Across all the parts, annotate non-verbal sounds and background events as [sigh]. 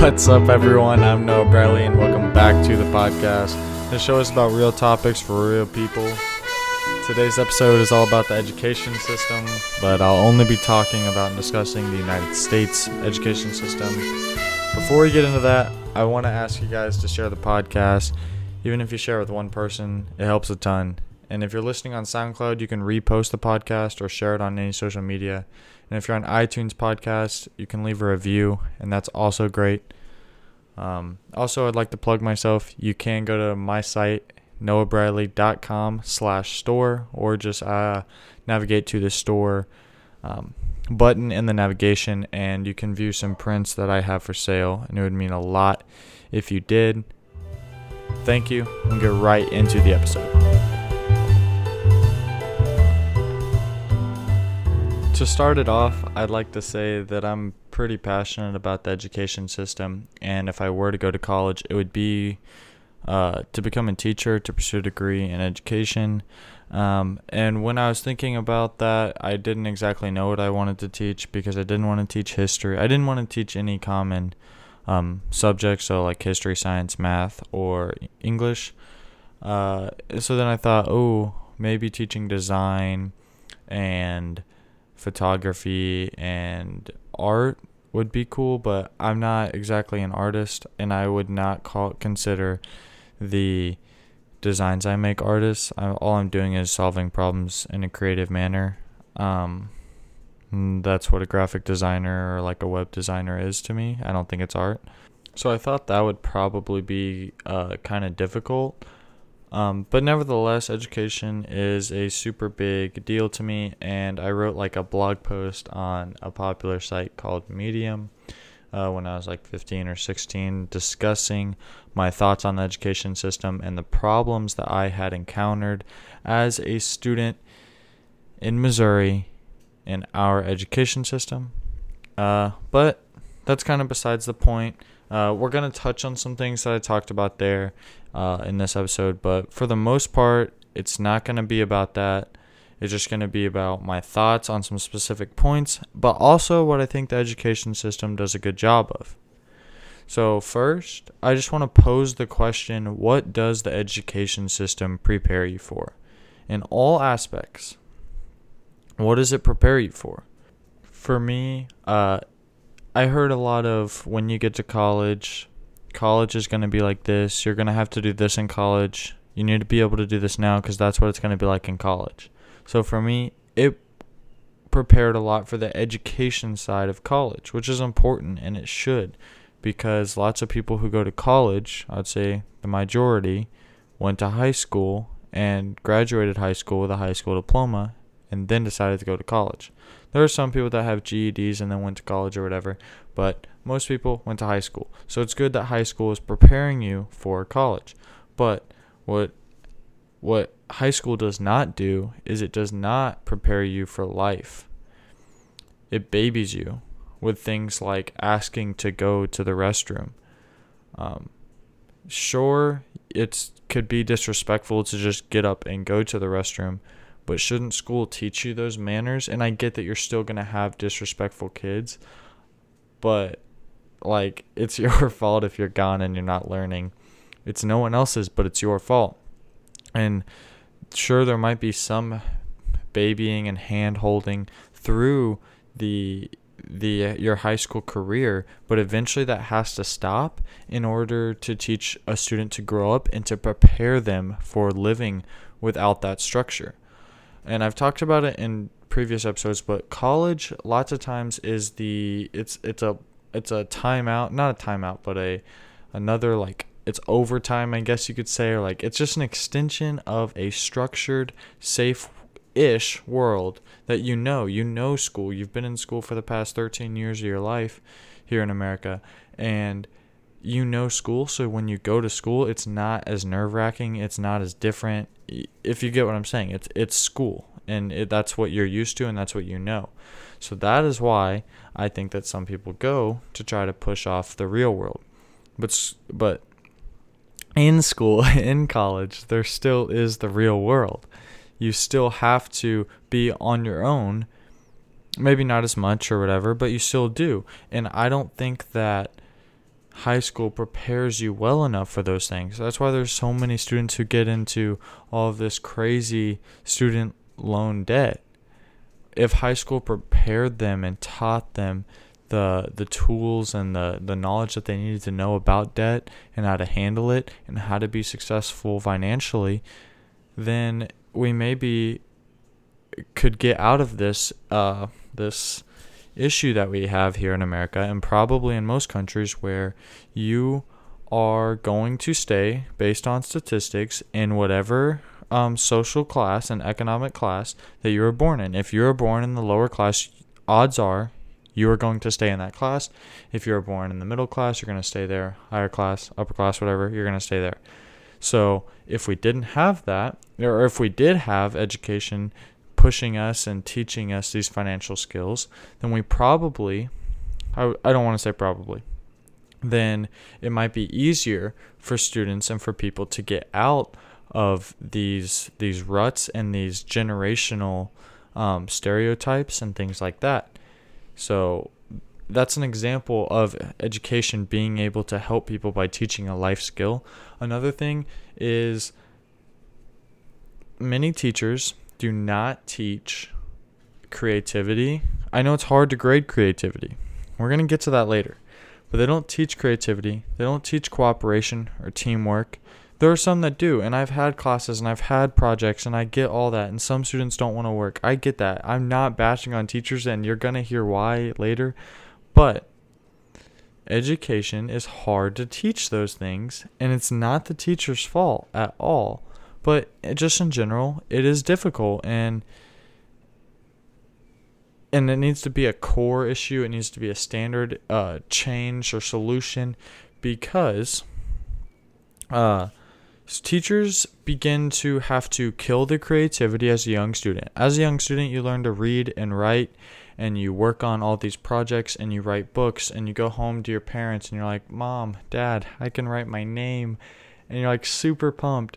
What's up, everyone? I'm Noah Briley, and welcome back to the podcast. The show is about real topics for real people. Today's episode is all about the education system, but I'll only be talking about and discussing the United States education system. Before we get into that, I want to ask you guys to share the podcast. Even if you share with one person, it helps a ton. And if you're listening on SoundCloud, you can repost the podcast or share it on any social media. And if you're on iTunes podcast, you can leave a review, and that's also great. Um, also, I'd like to plug myself. You can go to my site, noahbriley.com slash store, or just uh, navigate to the store um, button in the navigation, and you can view some prints that I have for sale. And it would mean a lot if you did. Thank you. We'll get right into the episode. To start it off, I'd like to say that I'm pretty passionate about the education system, and if I were to go to college, it would be uh, to become a teacher, to pursue a degree in education. Um, and when I was thinking about that, I didn't exactly know what I wanted to teach because I didn't want to teach history. I didn't want to teach any common um, subjects, so like history, science, math, or English. Uh, so then I thought, oh, maybe teaching design and photography and art would be cool, but I'm not exactly an artist, and I would not call consider the designs I make artists. I, all I'm doing is solving problems in a creative manner. Um, that's what a graphic designer or like a web designer is to me. I don't think it's art. So I thought that would probably be uh, kind of difficult. Um, but nevertheless, education is a super big deal to me, and I wrote like a blog post on a popular site called Medium uh, when I was like 15 or 16, discussing my thoughts on the education system and the problems that I had encountered as a student in Missouri in our education system. Uh, but that's kind of besides the point. Uh, we're going to touch on some things that I talked about there uh, in this episode, but for the most part, it's not going to be about that. It's just going to be about my thoughts on some specific points, but also what I think the education system does a good job of. So, first, I just want to pose the question what does the education system prepare you for? In all aspects, what does it prepare you for? For me, uh, I heard a lot of when you get to college, college is going to be like this. You're going to have to do this in college. You need to be able to do this now because that's what it's going to be like in college. So for me, it prepared a lot for the education side of college, which is important and it should because lots of people who go to college, I'd say the majority, went to high school and graduated high school with a high school diploma and then decided to go to college. There are some people that have GEDs and then went to college or whatever, but most people went to high school. So it's good that high school is preparing you for college. But what what high school does not do is it does not prepare you for life. It babies you with things like asking to go to the restroom. Um, sure, it could be disrespectful to just get up and go to the restroom, but shouldn't school teach you those manners? And I get that you're still going to have disrespectful kids, but like [laughs] it's your fault if you're gone and you're not learning. It's no one else's, but it's your fault. And sure there might be some babying and hand holding through the the uh, your high school career, but eventually that has to stop in order to teach a student to grow up and to prepare them for living without that structure and I've talked about it in previous episodes, but college lots of times is the it's it's a it's a timeout, not a timeout, but a another like it's overtime, I guess you could say, or like it's just an extension of a structured, safe ish world that you know. You know school. You've been in school for the past 13 years of your life here in America. And you know school. So when you go to school, it's not as nerve wracking. It's not as different if you get what I'm saying, it's it's school, and it, that's what you're used to, and that's what you know. So that is why I think that some people go to try to push off the real world, but but in school, [laughs] in college, there still is the real world. You still have to be on your own. Maybe not as much or whatever, but you still do. And I don't think that high school prepares you well enough for those things. That's why there's so many students who get into all of this crazy student loan debt. If high school prepared them and taught them the the tools and the, the knowledge that they needed to know about debt and how to handle it and how to be successful financially, then we maybe could get out of this uh, this issue that we have here in America and probably in most countries where you are going to stay based on statistics in whatever um, social class and economic class that you were born in. If you were born in the lower class, odds are you are going to stay in that class. If you're born in the middle class, you're going to stay there. Higher class, upper class, whatever, you're going to stay there. So if we didn't have that, or if we did have education pushing us and teaching us these financial skills, then we probably, I, I don't want to say probably, then it might be easier for students and for people to get out of these these ruts and these generational um, stereotypes and things like that. So that's an example of education being able to help people by teaching a life skill. Another thing is many teachers do not teach creativity. I know it's hard to grade creativity. We're going to get to that later. But they don't teach creativity. They don't teach cooperation or teamwork. There are some that do, and I've had classes and I've had projects and I get all that, and some students don't want to work. I get that. I'm not bashing on teachers, and you're going to hear why later. But education is hard to teach those things, and it's not the teacher's fault at all. But just in general, it is difficult, and and it needs to be a core issue. It needs to be a standard uh, change or solution because uh, teachers begin to have to kill the creativity as a young student. As a young student, you learn to read and write, and you work on all these projects, and you write books, and you go home to your parents, and you're like, Mom, Dad, I can write my name. And you're like super pumped.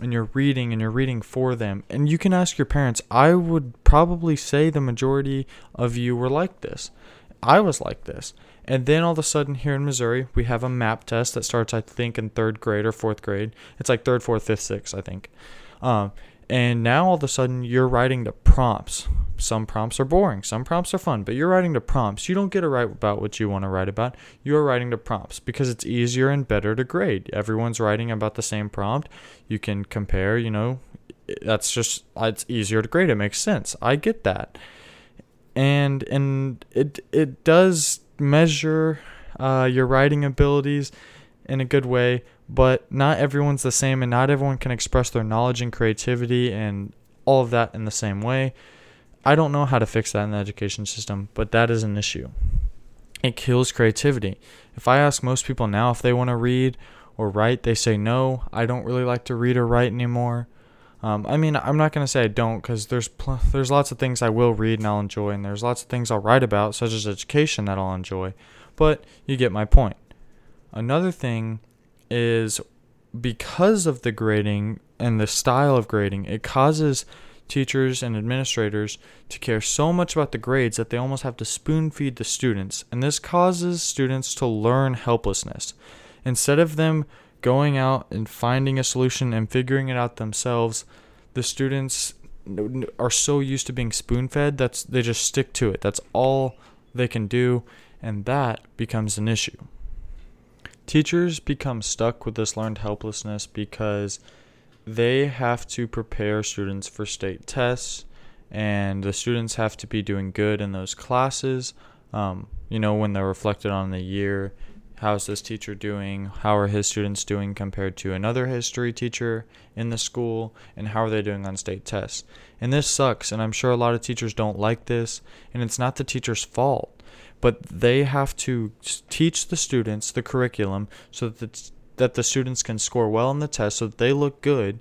And you're reading and you're reading for them. And you can ask your parents. I would probably say the majority of you were like this. I was like this. And then all of a sudden, here in Missouri, we have a MAP test that starts, I think, in third grade or fourth grade. It's like third, fourth, fifth, sixth, I think. Um, and now all of a sudden, you're writing the prompts. Some prompts are boring, some prompts are fun, but you're writing the prompts. You don't get to write about what you want to write about. You're writing the prompts because it's easier and better to grade. Everyone's writing about the same prompt. You can compare, you know, that's just, it's easier to grade. It makes sense. I get that. And, and it, it does measure uh, your writing abilities in a good way, but not everyone's the same, and not everyone can express their knowledge and creativity and all of that in the same way. I don't know how to fix that in the education system, but that is an issue. It kills creativity. If I ask most people now if they want to read or write, they say no. I don't really like to read or write anymore. Um, I mean, I'm not gonna say I don't, because there's pl- there's lots of things I will read and I'll enjoy, and there's lots of things I'll write about, such as education, that I'll enjoy. But you get my point. Another thing is because of the grading and the style of grading, it causes teachers and administrators to care so much about the grades that they almost have to spoon feed the students, and this causes students to learn helplessness. Instead of them going out and finding a solution and figuring it out themselves, the students are so used to being spoon fed that they just stick to it. That's all they can do, and that becomes an issue. Teachers become stuck with this learned helplessness because they have to prepare students for state tests, and the students have to be doing good in those classes. Um, you know, when they're reflected on the year how's this teacher doing? How are his students doing compared to another history teacher in the school? And how are they doing on state tests? And this sucks, and I'm sure a lot of teachers don't like this, and it's not the teacher's fault. But they have to teach the students the curriculum so that the, that the students can score well on the test so that they look good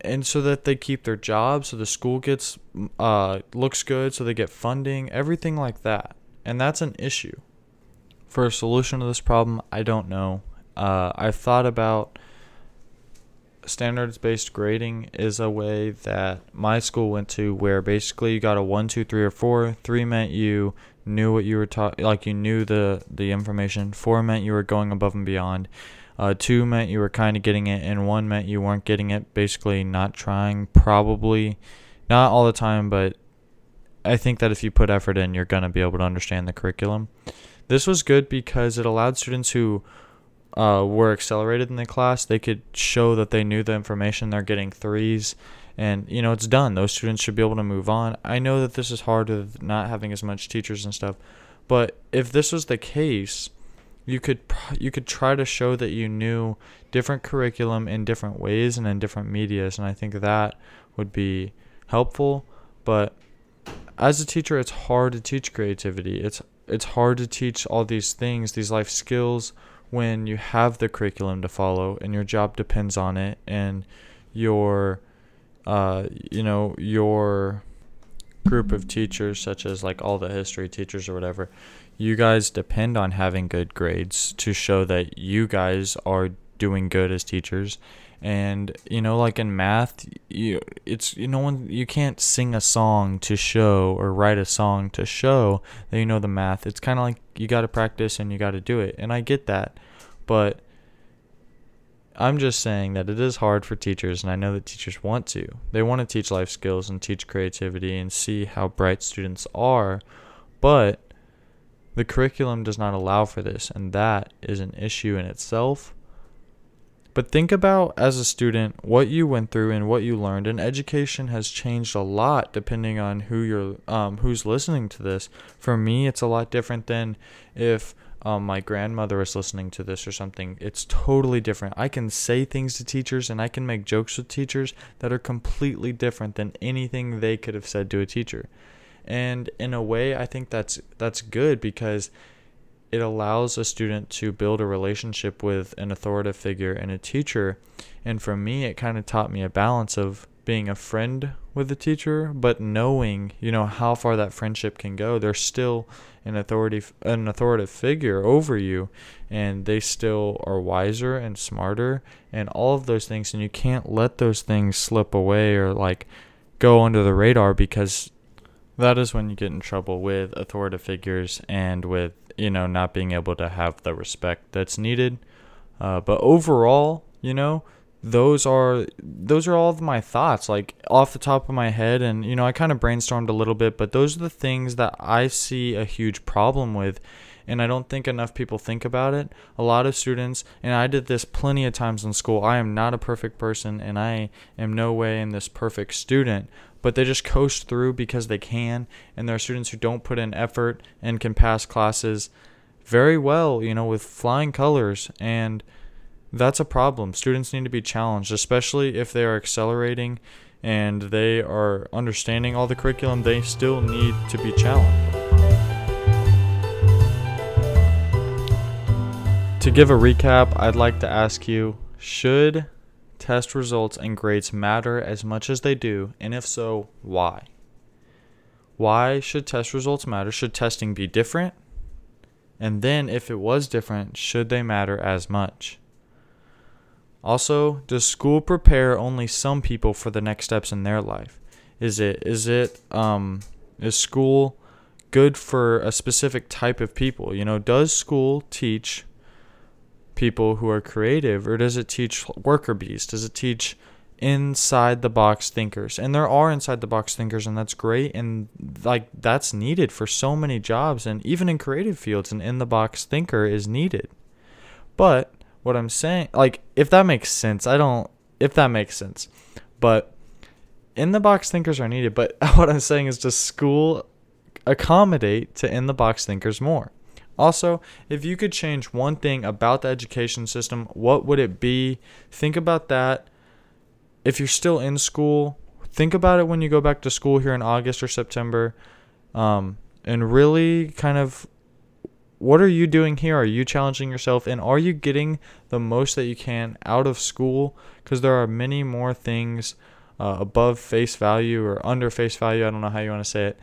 and so that they keep their jobs so the school gets uh, looks good so they get funding everything like that and that's an issue for a solution to this problem, I don't know. Uh, I've thought about standards based grading is a way that my school went to where basically you got a one, two, three, or four. Three meant you knew what you were taught, like you knew the, the information. Four meant you were going above and beyond. Uh, two meant you were kind of getting it, and one meant you weren't getting it, basically not trying, probably. Not all the time, but I think that if you put effort in, you're going to be able to understand the curriculum. This was good because it allowed students who uh, were accelerated in the class, they could show that they knew the information. They're getting threes, and you know it's done. Those students should be able to move on. I know that this is hard with not having as much teachers and stuff, but if this was the case, you could you could try to show that you knew different curriculum in different ways and in different medias, and I think that would be helpful. But as a teacher, it's hard to teach creativity. It's it's hard to teach all these things, these life skills when you have the curriculum to follow and your job depends on it and your uh, you know your group of teachers such as like all the history teachers or whatever you guys depend on having good grades to show that you guys are doing good as teachers. And you know like in math you it's you know when you can't sing a song to show or write a song to show that you know the math. It's kind of like you got to practice and you got to do it. And i get that. But i'm just saying that it is hard for teachers and i know that teachers want to. They want to teach life skills and teach creativity and see how bright students are. But the curriculum does not allow for this and that is an issue in itself but think about as a student what you went through and what you learned. And education has changed a lot depending on who you're, um, who's listening to this. For me, it's a lot different than if um, my grandmother was listening to this or something. It's totally different. I can say things to teachers and I can make jokes with teachers that are completely different than anything they could have said to a teacher. And in a way, I think that's that's good because it allows a student to build a relationship with an authoritative figure and a teacher. And for me, it kind of taught me a balance of being a friend with the teacher, but knowing, you know, how far that friendship can go. They're still an authority, an authoritative figure over you, and they still are wiser and smarter, and all of those things. And you can't let those things slip away or like go under the radar because that is when you get in trouble with authoritative figures and with you know, not being able to have the respect that's needed. Uh, but overall, you know, those are those are all of my thoughts like off the top of my head and you know I kind of brainstormed a little bit but those are the things that I see a huge problem with and I don't think enough people think about it. A lot of students, and I did this plenty of times in school. I am not a perfect person, and I am no way in this perfect student but they just coast through because they can. And there are students who don't put in effort and can pass classes very well, you know, with flying colors. And that's a problem. Students need to be challenged, especially if they are accelerating and they are understanding all the curriculum, they still need to be challenged. To give a recap, I'd like to ask you should test results and grades matter as much as they do, and if so, why? Why should test results matter? Should testing be different? And then, if it was different, should they matter as much? Also, does school prepare only some people for the next steps in their life? Is it is it um is school good for a specific type of people? You know, does school teach people who are creative or does it teach worker bees? Does it teach inside the box thinkers? And there are inside the box thinkers and that's great and like that's needed for so many jobs and even in creative fields an in the box thinker is needed. But what i'm saying like if that makes sense i don't if that makes sense but in the box thinkers are needed but [laughs] what i'm saying is does school accommodate to in the box thinkers more also, if you could change one thing about the education system, what would it be? Think about that. If you're still in school, think about it when you go back to school here in August or September. Um, and really kind of what are you doing here? Are you challenging yourself? And are you getting the most that you can out of school? Because there are many more things uh, above face value or under face value, I don't know how you want to say it,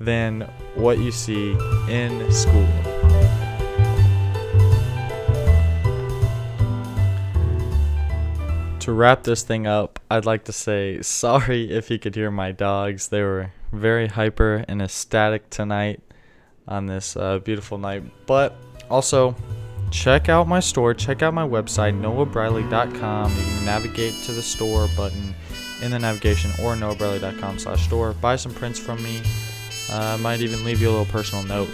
than what you see in school. To wrap this thing up, I'd like to say [laughs] sorry if you could hear my dogs. They were very hyper and ecstatic tonight on this uh, beautiful night. But also, check out my store. Check out my website, noahbriley.com. You can navigate to the store button in the navigation or noahbriley.com slash store. Buy some prints from me. Uh, I might even leave you a little personal note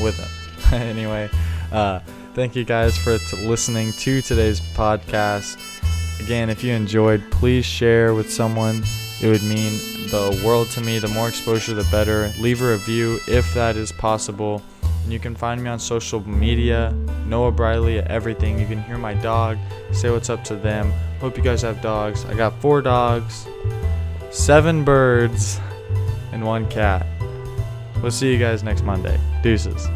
with it. [laughs] anyway, uh, thank you guys for t- listening to today's podcast. Again, if you enjoyed, please share with someone. It would mean the world to me. The more exposure, the better. Leave a review if that is possible. And you can find me on social media, Noah Briley at everything. You can hear my dog, say what's up to them. Hope you guys have dogs. I got four dogs, seven birds, and one cat. We'll see you guys next Monday. Deuces.